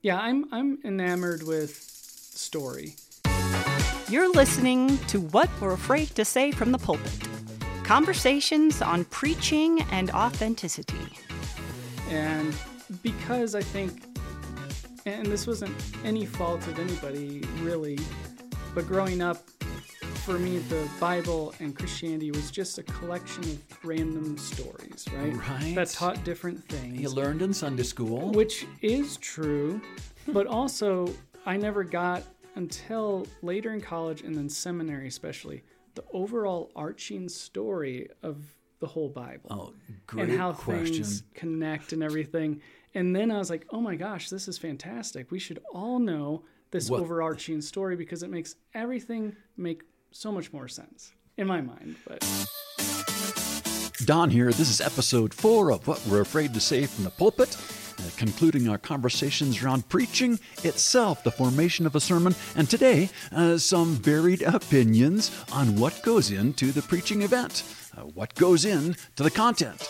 Yeah, I'm I'm enamored with story. You're listening to What We're Afraid to Say from the Pulpit conversations on preaching and authenticity. And because I think, and this wasn't any fault of anybody really, but growing up, for me, the Bible and Christianity was just a collection of random stories, right? Right. That taught different things. You learned in Sunday school. Which is true, but also I never got until later in college and then seminary, especially, the overall arching story of the whole Bible Oh, great and how question. things connect and everything. And then I was like, oh my gosh, this is fantastic. We should all know this What- overarching story because it makes everything make so much more sense in my mind. But Don here. This is episode four of What We're Afraid to Say from the Pulpit, uh, concluding our conversations around preaching itself, the formation of a sermon, and today, uh, some varied opinions on what goes into the preaching event, uh, what goes into the content.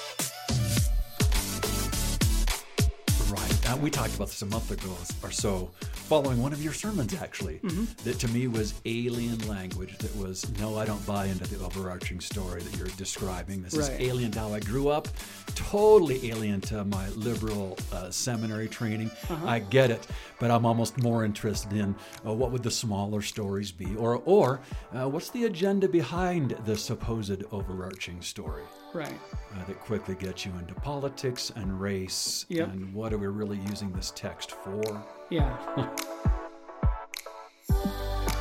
Uh, we talked about this a month ago or so, following one of your sermons, actually, that to me was alien language. That was, no, I don't buy into the overarching story that you're describing. This is alien to how I grew up, totally alien to my liberal uh, seminary training. I get it, but I'm almost more interested in uh, what would the smaller stories be, or, or uh, what's the agenda behind the supposed overarching story? Right. uh, that quickly gets you into politics and race Yep. and what are we really using this text for? Yeah.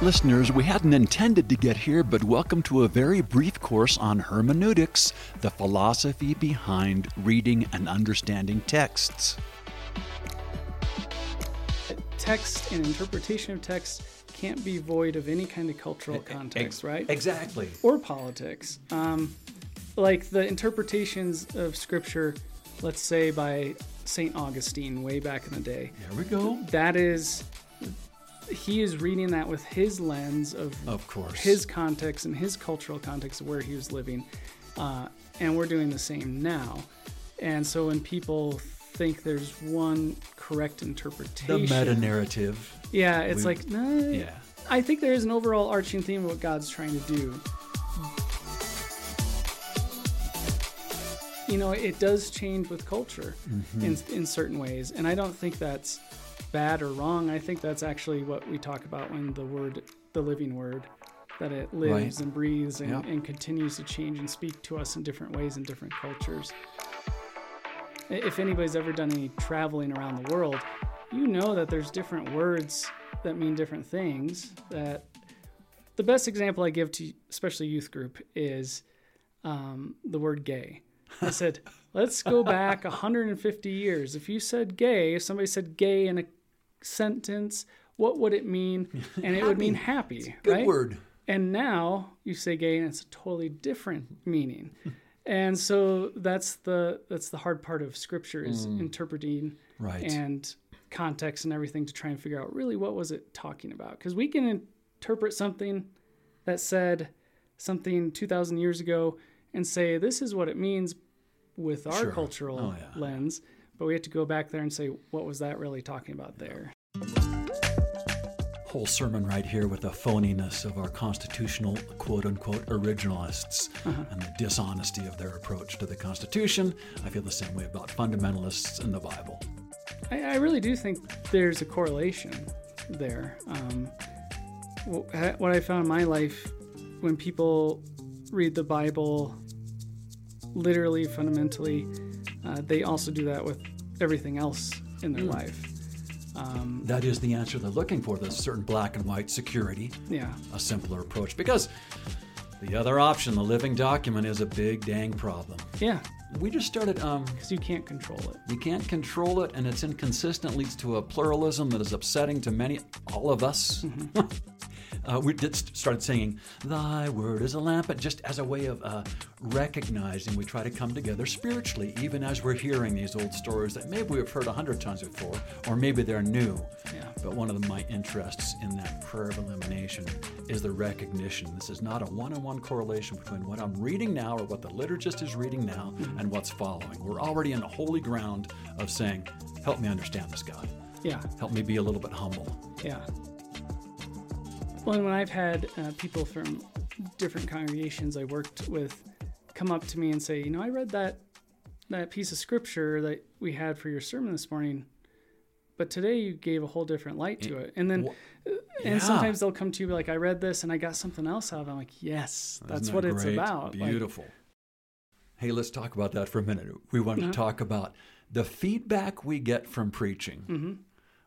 Listeners, we hadn't intended to get here, but welcome to a very brief course on hermeneutics, the philosophy behind reading and understanding texts. text and interpretation of text can't be void of any kind of cultural context, right? Exactly. Or politics. Um, like the interpretations of scripture, let's say by St. Augustine way back in the day, There we go. that is, he is reading that with his lens of Of course. his context and his cultural context of where he was living. Uh, and we're doing the same now. And so when people think there's one correct interpretation, the meta narrative. yeah, it's We- like, nah, Yeah. I think there is an overall arching theme of what God's trying to do. You know, it does change with culture in, in certain ways. And I don't think that's bad or wrong. I think that's actually what we talk about when the word, the living word, that it lives Right. and breathes and, Yep. and continues to change and speak to us in different ways in different cultures. If anybody's ever done any traveling around the world, you know that there's different words that mean different things. That the best example I give to especially youth group is um, the word gay. I said, let's go back 150 years. If you said gay, if somebody said gay in a sentence, what would it mean? And it would mean happy, Good right? word. And now you say gay and it's a totally different meaning. and so that's the that's the hard part of scripture is mm. interpreting Right. and context and everything to try and figure out really what was it talking about because we can interpret something that said something 2000 years ago and say this is what it means with our Sure. cultural Oh, yeah. lens but we have to go back there and say what was that really talking about there Whole sermon right here with the phoniness of our constitutional quote unquote originalists and the dishonesty of their approach to the Constitution. I feel the same way about fundamentalists in the Bible. I, I really do think there's a correlation there. Um, what I found in my life when people read the Bible literally, fundamentally, uh, they also do that with everything else in their life. Um, That is the answer they're looking for. There's certain black and white security, yeah, a simpler approach. Because the other option, the living document, is a big dang problem. yeah, We just started, um, because you can't control it. we can't control it, and it's inconsistent, leads to a pluralism that is upsetting to many, all of us. uh, we did started singing, Thy word is a lamp, but just as a way of uh, recognizing we try to come together spiritually, even as we're hearing these old stories that maybe we've heard a hundred times before, or maybe they're new. Yeah. But one of the, my interests in that prayer of illumination is the recognition. This is not a one on one correlation between what I'm reading now or what the liturgist is reading now and what's following. We're already in the holy ground of saying, Help me understand this, God. Yeah. Help me be a little bit humble. Yeah. Well, and when I've had uh, people from different congregations I worked with come up to me and say, you know, I read that that piece of scripture that we had for your sermon this morning, but today you gave a whole different light to it. And then, Wha- and sometimes they'll come to you like, I read this and I got something else out of it. I'm like, yes, that's what that it's great? about. Like, Beautiful. hey, let's talk about that for a minute. We want Uh-huh. to talk about the feedback we get from preaching, Mm-hmm.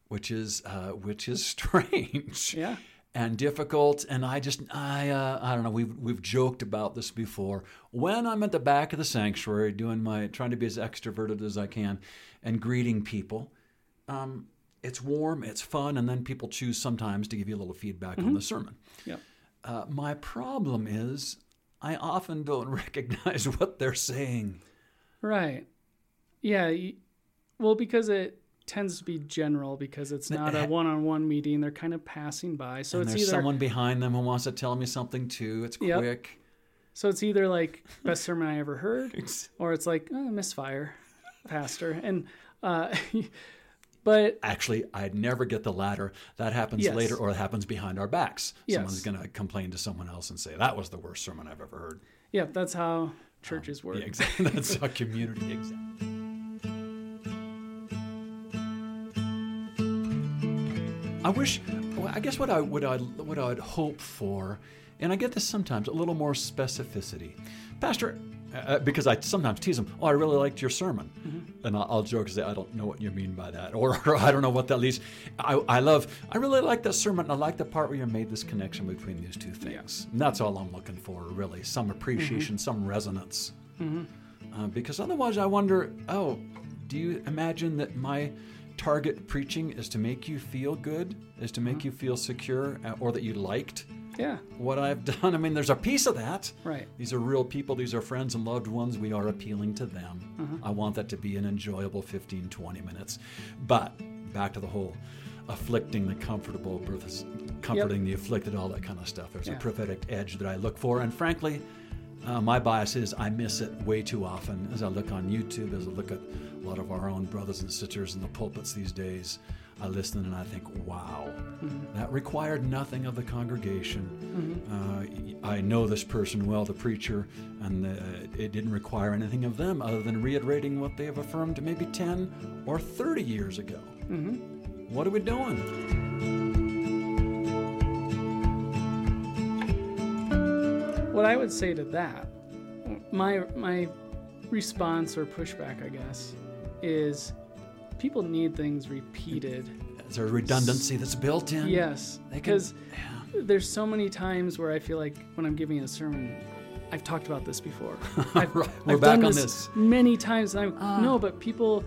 which is uh, which is strange. yeah. And difficult. And I just, I, uh, I don't know. We've we've joked about this before. When I'm at the back of the sanctuary doing my, trying to be as extroverted as I can, and greeting people, um, it's warm, it's fun, and then people choose sometimes to give you a little feedback on the sermon. Yeah. Uh, my problem is, I often don't recognize what they're saying. Right. Yeah. Well, because it tends to be general because it's not a one-on-one meeting. They're kind of passing by. So and it's there's either someone behind them who wants to tell me something too. It's Yep. quick. so it's either like best sermon I ever heard, or it's like oh, misfire, pastor. And uh, but Actually, I'd never get the latter. That happens Yes. later, or it happens behind our backs. Yes. Someone's going to complain to someone else and say that was the worst sermon I've ever heard. yeah, that's how churches work. Yeah, exactly. That's how community. Exactly. I wish. I guess what I what I what I'd hope for, and I get this sometimes, a little more specificity, Pastor. Uh, because I sometimes tease them. Oh, I really liked your sermon, and I'll, I'll joke and say I don't know what you mean by that, or, or I don't know what that leads. I, I love. I really like that sermon. and I like the part where you made this connection between these two things. And that's all I'm looking for, really. Some appreciation, some resonance. Uh, because otherwise, I wonder oh, do you imagine that my target preaching is to make you feel good, is to make you feel secure, uh, or that you liked Yeah. what I've done? I mean, there's a piece of that. Right. These are real people, these are friends and loved ones. We are appealing to them. I want that to be an enjoyable 15, 20 minutes. But back to the whole afflicting the comfortable comforting the afflicted, all that kind of stuff. There's Yeah. a prophetic edge that I look for. And frankly, uh, my bias is I miss it way too often as I look on YouTube, as I look at lot of our own brothers and sisters in the pulpits these days. I listen and I think, wow, that required nothing of the congregation. Uh, I know this person well, the preacher, and uh, it didn't require anything of them other than reiterating what they have affirmed maybe 10 or 30 years ago. What are we doing? What I would say to that, my my response or pushback, I guess, is people need things repeated. Is there a redundancy that's built in? Yes, because there's so many times where I feel like when I'm giving a sermon, I've talked about this before. I've, Right, we're I've back done on this, this. many times. And I'm, Ah. No, but people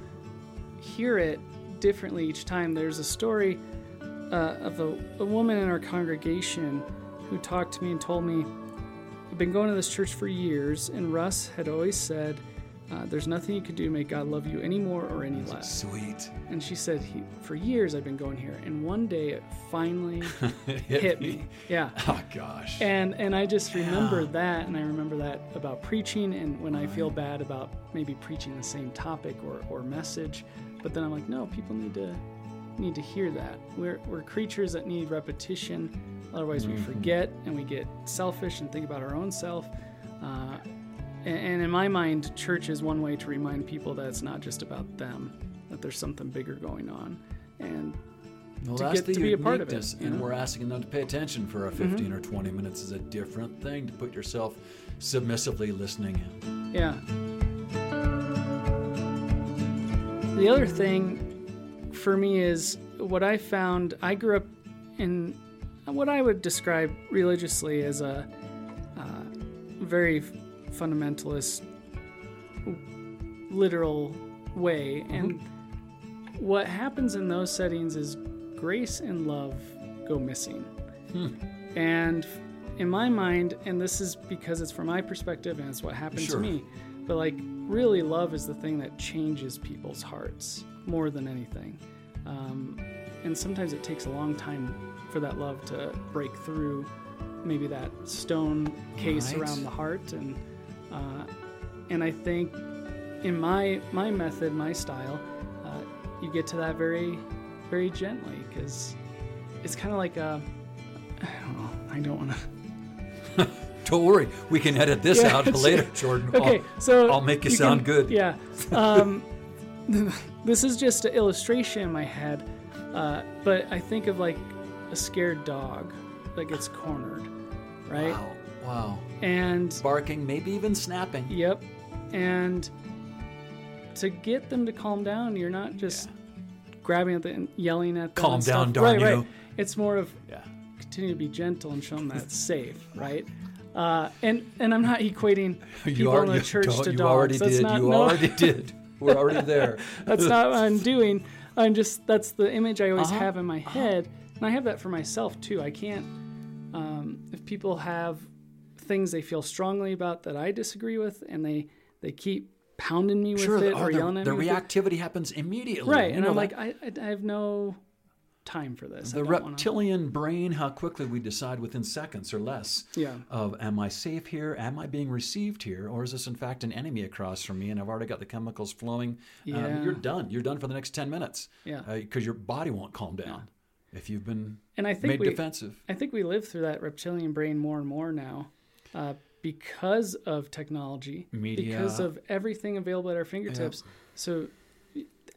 hear it differently each time. There's a story uh, of a, a woman in our congregation who talked to me and told me, I've been going to this church for years, and Russ had always said, uh, There's nothing you can do to make God love you any more or any less. Sweet. And she said, he, For years I've been going here, and one day it finally hit me. Yeah. Oh, gosh. And and I just remember Yeah. that, and I remember that about preaching, and when I feel bad about maybe preaching the same topic or, or message, but then I'm like, no, people need to need to hear that. We're we're creatures that need repetition. Otherwise, we forget and we get selfish and think about our own self. Uh, and, in my mind, church is one way to remind people that it's not just about them, that there's something bigger going on. And Well, to get to be a part of it, and know? we're asking them to pay attention for a 15 or 20 minutes is a different thing to put yourself submissively listening in. Yeah. The other thing for me is what I found. I grew up in what I would describe religiously as a uh, very fundamentalist, literal way. And what happens in those settings is grace and love go missing. And in my mind, and this is because it's from my perspective and it's what happened Sure. to me, but like really, love is the thing that changes people's hearts more than anything. Um, and sometimes it takes a long time for that love to break through maybe that stone case Right. around the heart. And uh, and I think in my my method, my style, uh, you get to that very very gently because it's kind of like a. I don't know. I don't want to. Don't worry, we can edit this Yeah, out later, Jordan. Okay, I'll, so I'll make you, can- sound good. Yeah. Um, this is just an illustration in my head, uh, but I think of like a scared dog that gets cornered, right? Wow. Wow. And Barking, maybe even snapping. Yep. And to get them to calm down, you're not just grabbing at them and yelling at them. Calm down, stuff. darn right, you. Right. It's more of Yeah. continue to be gentle and show them that it's safe, right? Uh, and and I'm not equating people are- in the church to you dogs. already That's did. not you no, already did. We're already there. that's not what I'm doing. I'm just that's the image I always Uh-huh, have in my head, and I have that for myself too. I can't. Um, if people have things they feel strongly about that I disagree with, and they they keep pounding me with Sure, it oh, or the, yelling at the me, it, reactivity happens immediately. right? You And I'm that. like, I, I I have no time for this. The don't wanna- reptilian brain, how quickly we decide within seconds or less Yeah. of am I safe here? Am I being received here? Or is this in fact an enemy across from me and I've already got the chemicals flowing? Um, Yeah. you're done. You're done for the next 10 minutes. Yeah. Because your body won't calm down if you've been And I think made we, defensive. I think we live through that reptilian brain more and more now, uh, because of technology, Media. because of everything available at our fingertips. So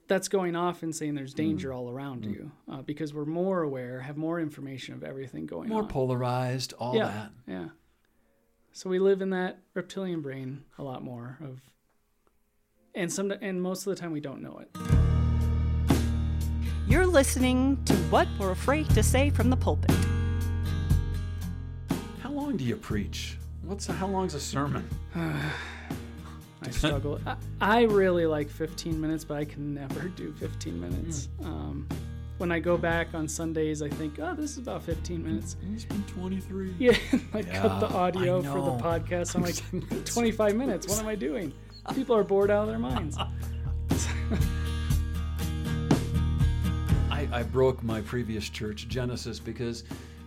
that's going off and saying there's danger Mm. all around you, uh, because we're more aware, have more information of everything going More on. More polarized, all yeah, that. yeah. So we live in that reptilian brain a lot more of, and some, and most of the time we don't know it. You're listening to What We're Afraid to Say from the Pulpit. How long do you preach? What's how long's a sermon? I struggle. I, I really like 15 minutes, but I can never do 15 minutes. Hmm. Um, when I go back on Sundays, I think, oh, this is about 15 minutes. It's been 23. Yeah, I cut the audio for the podcast. I'm like, 25 minutes. What am I doing? People are bored out of their minds. I, I broke my previous church, Genesis, because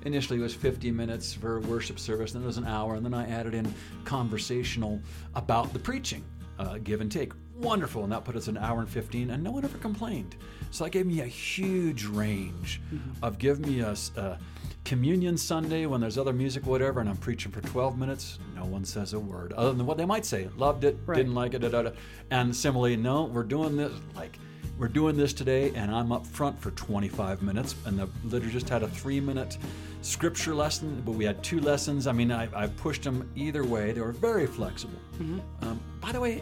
initially it was 50 minutes for a worship service, then it was an hour, and then I added in conversational about the preaching, uh, give and take. Wonderful, and that put us an hour and 15, and no one ever complained. So that gave me a huge range of give me a, a communion Sunday when there's other music, whatever, and I'm preaching for 12 minutes. No one says a word other than what they might say. Loved it, Right. didn't like it, da, da, da. and similarly, no, we're doing this like we're doing this today and i'm up front for 25 minutes and the liturgist had a three minute scripture lesson but we had two lessons i mean i, I pushed them either way they were very flexible um, by the way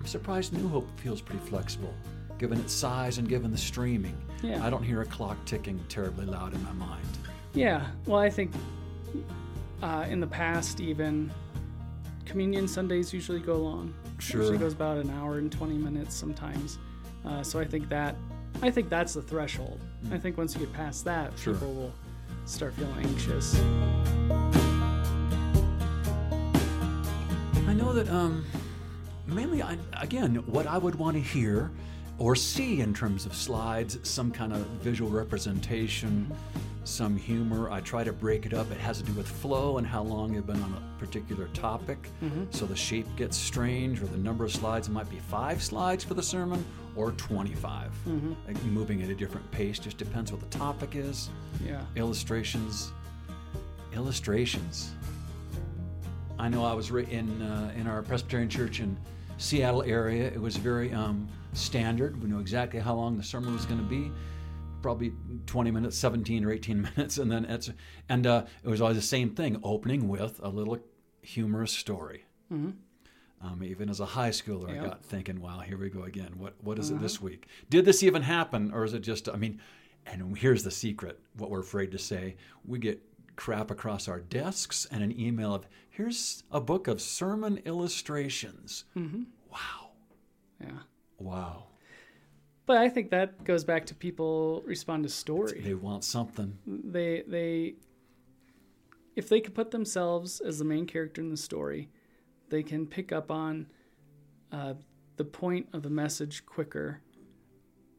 i'm surprised new hope feels pretty flexible given its size and given the streaming Yeah. i don't hear a clock ticking terribly loud in my mind Yeah, well, I think uh, in the past, even communion Sundays usually go long. Sure. Usually goes about an hour and 20 minutes sometimes. Uh, so I think that I think that's the threshold. I think once you get past that, Sure. people will start feeling anxious. I know that um, mainly, I, again, what I would want to hear or see in terms of slides, some kind of visual representation, some humor. I try to break it up. It has to do with flow and how long you've been on a particular topic. So the shape gets strange, or the number of slides it might be five slides for the sermon or 25. Like moving at a different pace just depends what the topic is. Yeah. Illustrations. Illustrations. I know I was in uh, in our Presbyterian church in Seattle area. It was very um, standard. We knew exactly how long the sermon was going to be, probably 20 minutes, 17 or 18 minutes, and then it's and uh, it was always the same thing, opening with a little humorous story. Um, even as a high schooler, I got thinking, "Wow, here we go again. What what is it this week? Did this even happen, or is it just? I mean, and here's the secret: what we're afraid to say. We get crap across our desks and an email of, "Here's a book of sermon illustrations." Wow, Yeah. wow. But I think that goes back to people respond to story. They want something. they they if they could put themselves as the main character in the story, they can pick up on uh, the point of the message quicker.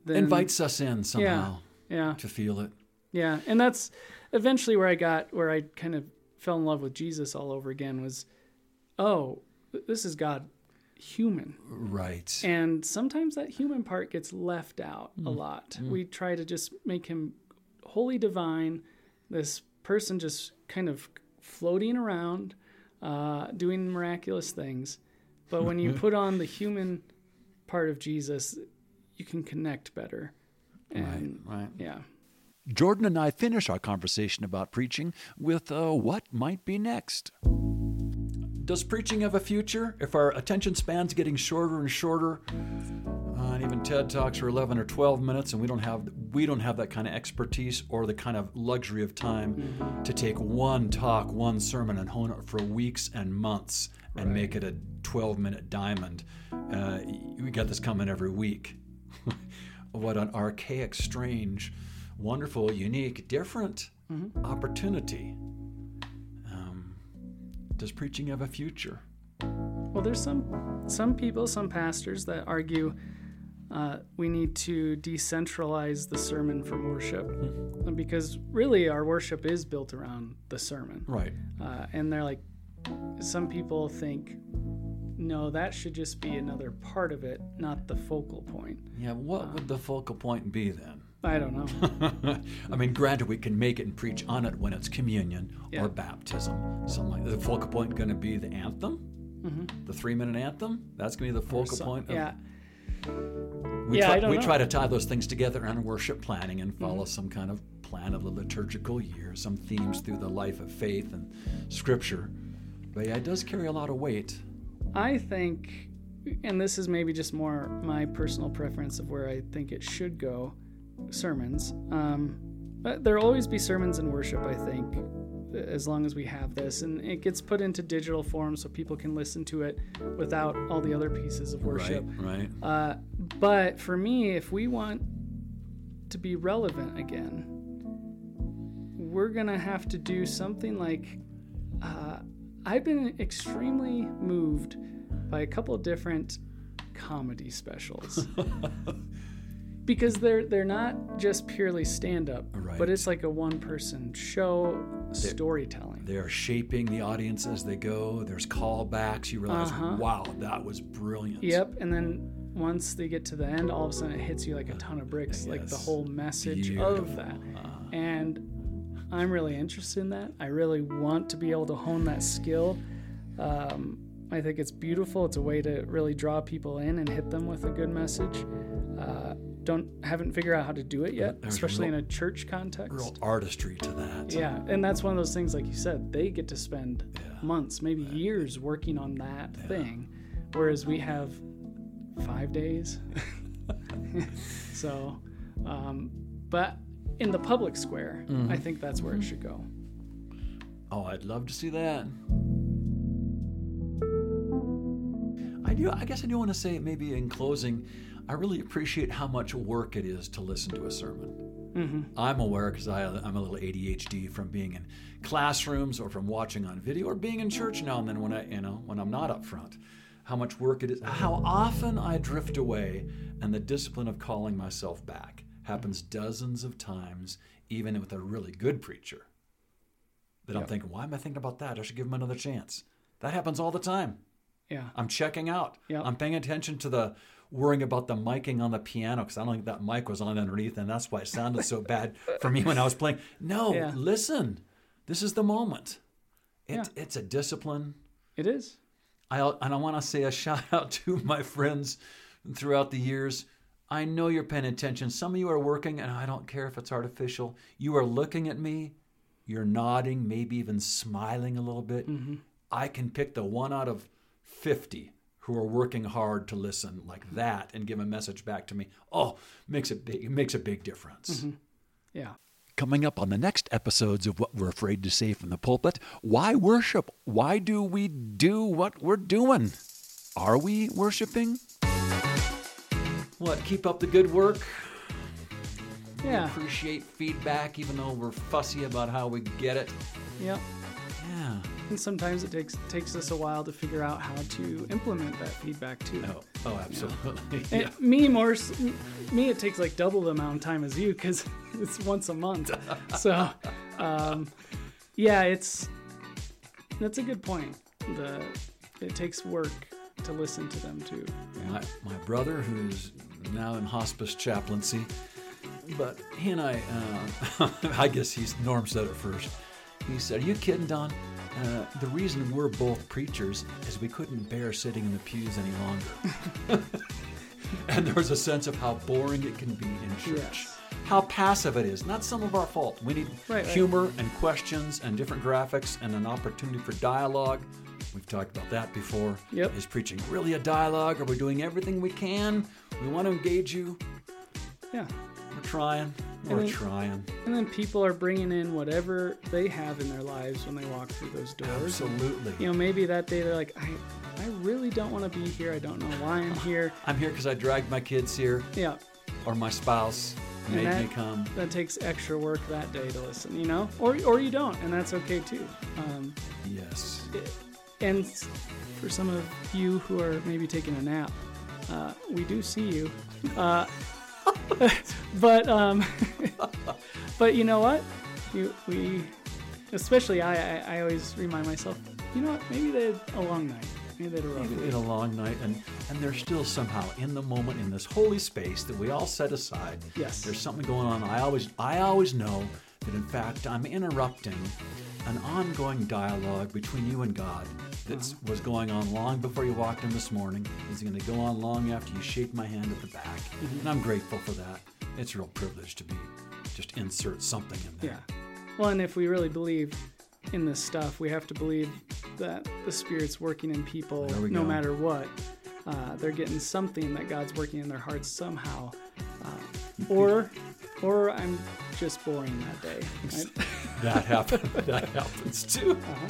Than, Invites us in somehow yeah, to feel it. yeah, and that's eventually where I got where I kind of fell in love with Jesus all over again. Was oh, this is God. human. Right. And sometimes that human part gets left out a lot. We try to just make him wholly divine, this person just kind of floating around, uh, doing miraculous things. But when you put on the human part of Jesus, you can connect better. And right. yeah. Jordan and I finish our conversation about preaching with uh, what might be next. Does preaching have a future? If our attention span's getting shorter and shorter, TED talks are 11 or 12 minutes, and we don't have we don't have that kind of expertise or the kind of luxury of time to take one talk, one sermon, and hone it for weeks and months and make it a 12 minute diamond. Uh, we got this coming every week. what an archaic, strange, wonderful, unique, different opportunity. Um, does preaching have a future? Well, there's some some people, some pastors that argue uh, we need to decentralize the sermon from worship because really our worship is built around the sermon. Right. Uh, and they're like, some people think, no, that should just be another part of it, not the focal point. Yeah, what would the focal point be then? I don't know. I mean, granted, we can make it and preach on it when it's communion Yeah. or baptism. Something like the focal point going to be the anthem, the three-minute anthem. That's going to be the focal So- point. Of, yeah. We Yeah, try, we try to tie those things together in worship planning and follow Mm-hmm. some kind of plan of the liturgical year, some themes through the life of faith and Scripture. But yeah, it does carry a lot of weight. I think, and this is maybe just more my personal preference of where I think it should go sermons. Um, but there'll always be sermons in worship, I think, as long as we have this. And it gets put into digital form so people can listen to it without all the other pieces of worship. Right. Right. Uh, but for me, if we want to be relevant again, we're going to have to do something like uh, I've been extremely moved by a couple of different comedy specials. because they're they're not just purely stand up, Right. but it's like a one person show storytelling. They are shaping the audience as they go. There's callbacks. You realize, Uh-huh. wow, that was brilliant. Yep, and then once they get to the end, all of a sudden it hits you like a ton of bricks, like the whole message Beautiful. of that. And I'm really interested in that. I really want to be able to hone that skill. Um, I think it's beautiful. It's a way to really draw people in and hit them with a good message. Don't haven't figured out how to do it yet, There's especially real- in a church context. Real artistry to that. Yeah, and that's one of those things, like you said, they get to spend Yeah. months, maybe years working on that thing, whereas we have five days. so, um, but in the public square, I think that's where it should go. Oh, I'd love to see that. I do. I guess I do want to say, maybe in closing, I really appreciate how much work it is to listen to a sermon. Mm-hmm. I'm aware because I'm a little ADHD from being in classrooms or from watching on video or being in church now and then when I, you know, when I'm not up front. How much work it is. How often I drift away, and the discipline of calling myself back happens dozens of times, even with a really good preacher that I'm thinking, why am I thinking about that? I should give him another chance. That happens all the time. Yeah. I'm checking out. Yep. I'm paying attention to the worrying about the miking on the piano because I don't think that mic was on underneath, and that's why it sounded so bad for me when I was playing. No, Yeah. listen. This is the moment. It, Yeah. It's a discipline. It is. I and I want to say a shout out to my friends throughout the years. I know you're paying attention. Some of you are working, and I don't care if it's artificial. You are looking at me. You're nodding, maybe even smiling a little bit. Mm-hmm. I can pick the one out of fifty who are working hard to listen like that and give a message back to me. Oh, makes a big it makes a big difference. Mm-hmm. Yeah. Coming up on the next episodes of What We're Afraid to Say from the Pulpit, why worship? Why do we do what we're doing? Are we worshiping? What? Keep up the good work. Yeah. Appreciate feedback, even though we're fussy about how we get it. Yep. Yeah. And sometimes it takes takes us a while to figure out how to implement that feedback too. Oh, oh, absolutely. And Yeah. Me more, me it takes like double the amount of time as you because it's once a month. so, um, yeah, it's that's a good point. The it takes work to listen to them too. My, my brother, who's now in hospice chaplaincy, but he and I, uh, I guess he's Norm said it first. He said, "Are you kidding, Don? Uh, the reason we're both preachers is we couldn't bear sitting in the pews any longer." and there was a sense of how boring it can be in church. Yes. How passive it is. Not some of our fault. We need Right, right. humor and questions and different graphics and an opportunity for dialogue. We've talked about that before. Yep. Is preaching really a dialogue? Are we doing everything we can? We want to engage you. Yeah. We're trying. We're then- trying. And then people are bringing in whatever they have in their lives when they walk through those doors. Absolutely. You know, maybe that day they're like, I, I really don't want to be here. I don't know why I'm here. I'm here because I dragged my kids here, Yeah. or my spouse And made that- me come. That takes extra work that day to listen, you know? Or, or you don't, and that's okay too. Um, Yes. and for some of you who are maybe taking a nap, uh, we do see you. Uh, but um, but you know what? You, we, especially I, I, I always remind myself, you know what? Maybe they had a long night. Maybe they had a rough Maybe week. in a long night, and and they're still somehow in the moment in this holy space that we all set aside. Yes. There's something going on. I always I always know that in fact I'm interrupting an ongoing dialogue between you and God that Uh-huh. was going on long before you walked in this morning. It's going to go on long after you shake my hand at the back, Mm-hmm. and I'm grateful for that. It's a real privilege to be just insert something in there. Yeah. Well, and if we really believe in this stuff, we have to believe that the Spirit's working in people no go. matter what. Uh, they're getting something that God's working in their hearts somehow. Uh, or, or I'm just boring that day. I- That happens. that happens too. uh-huh.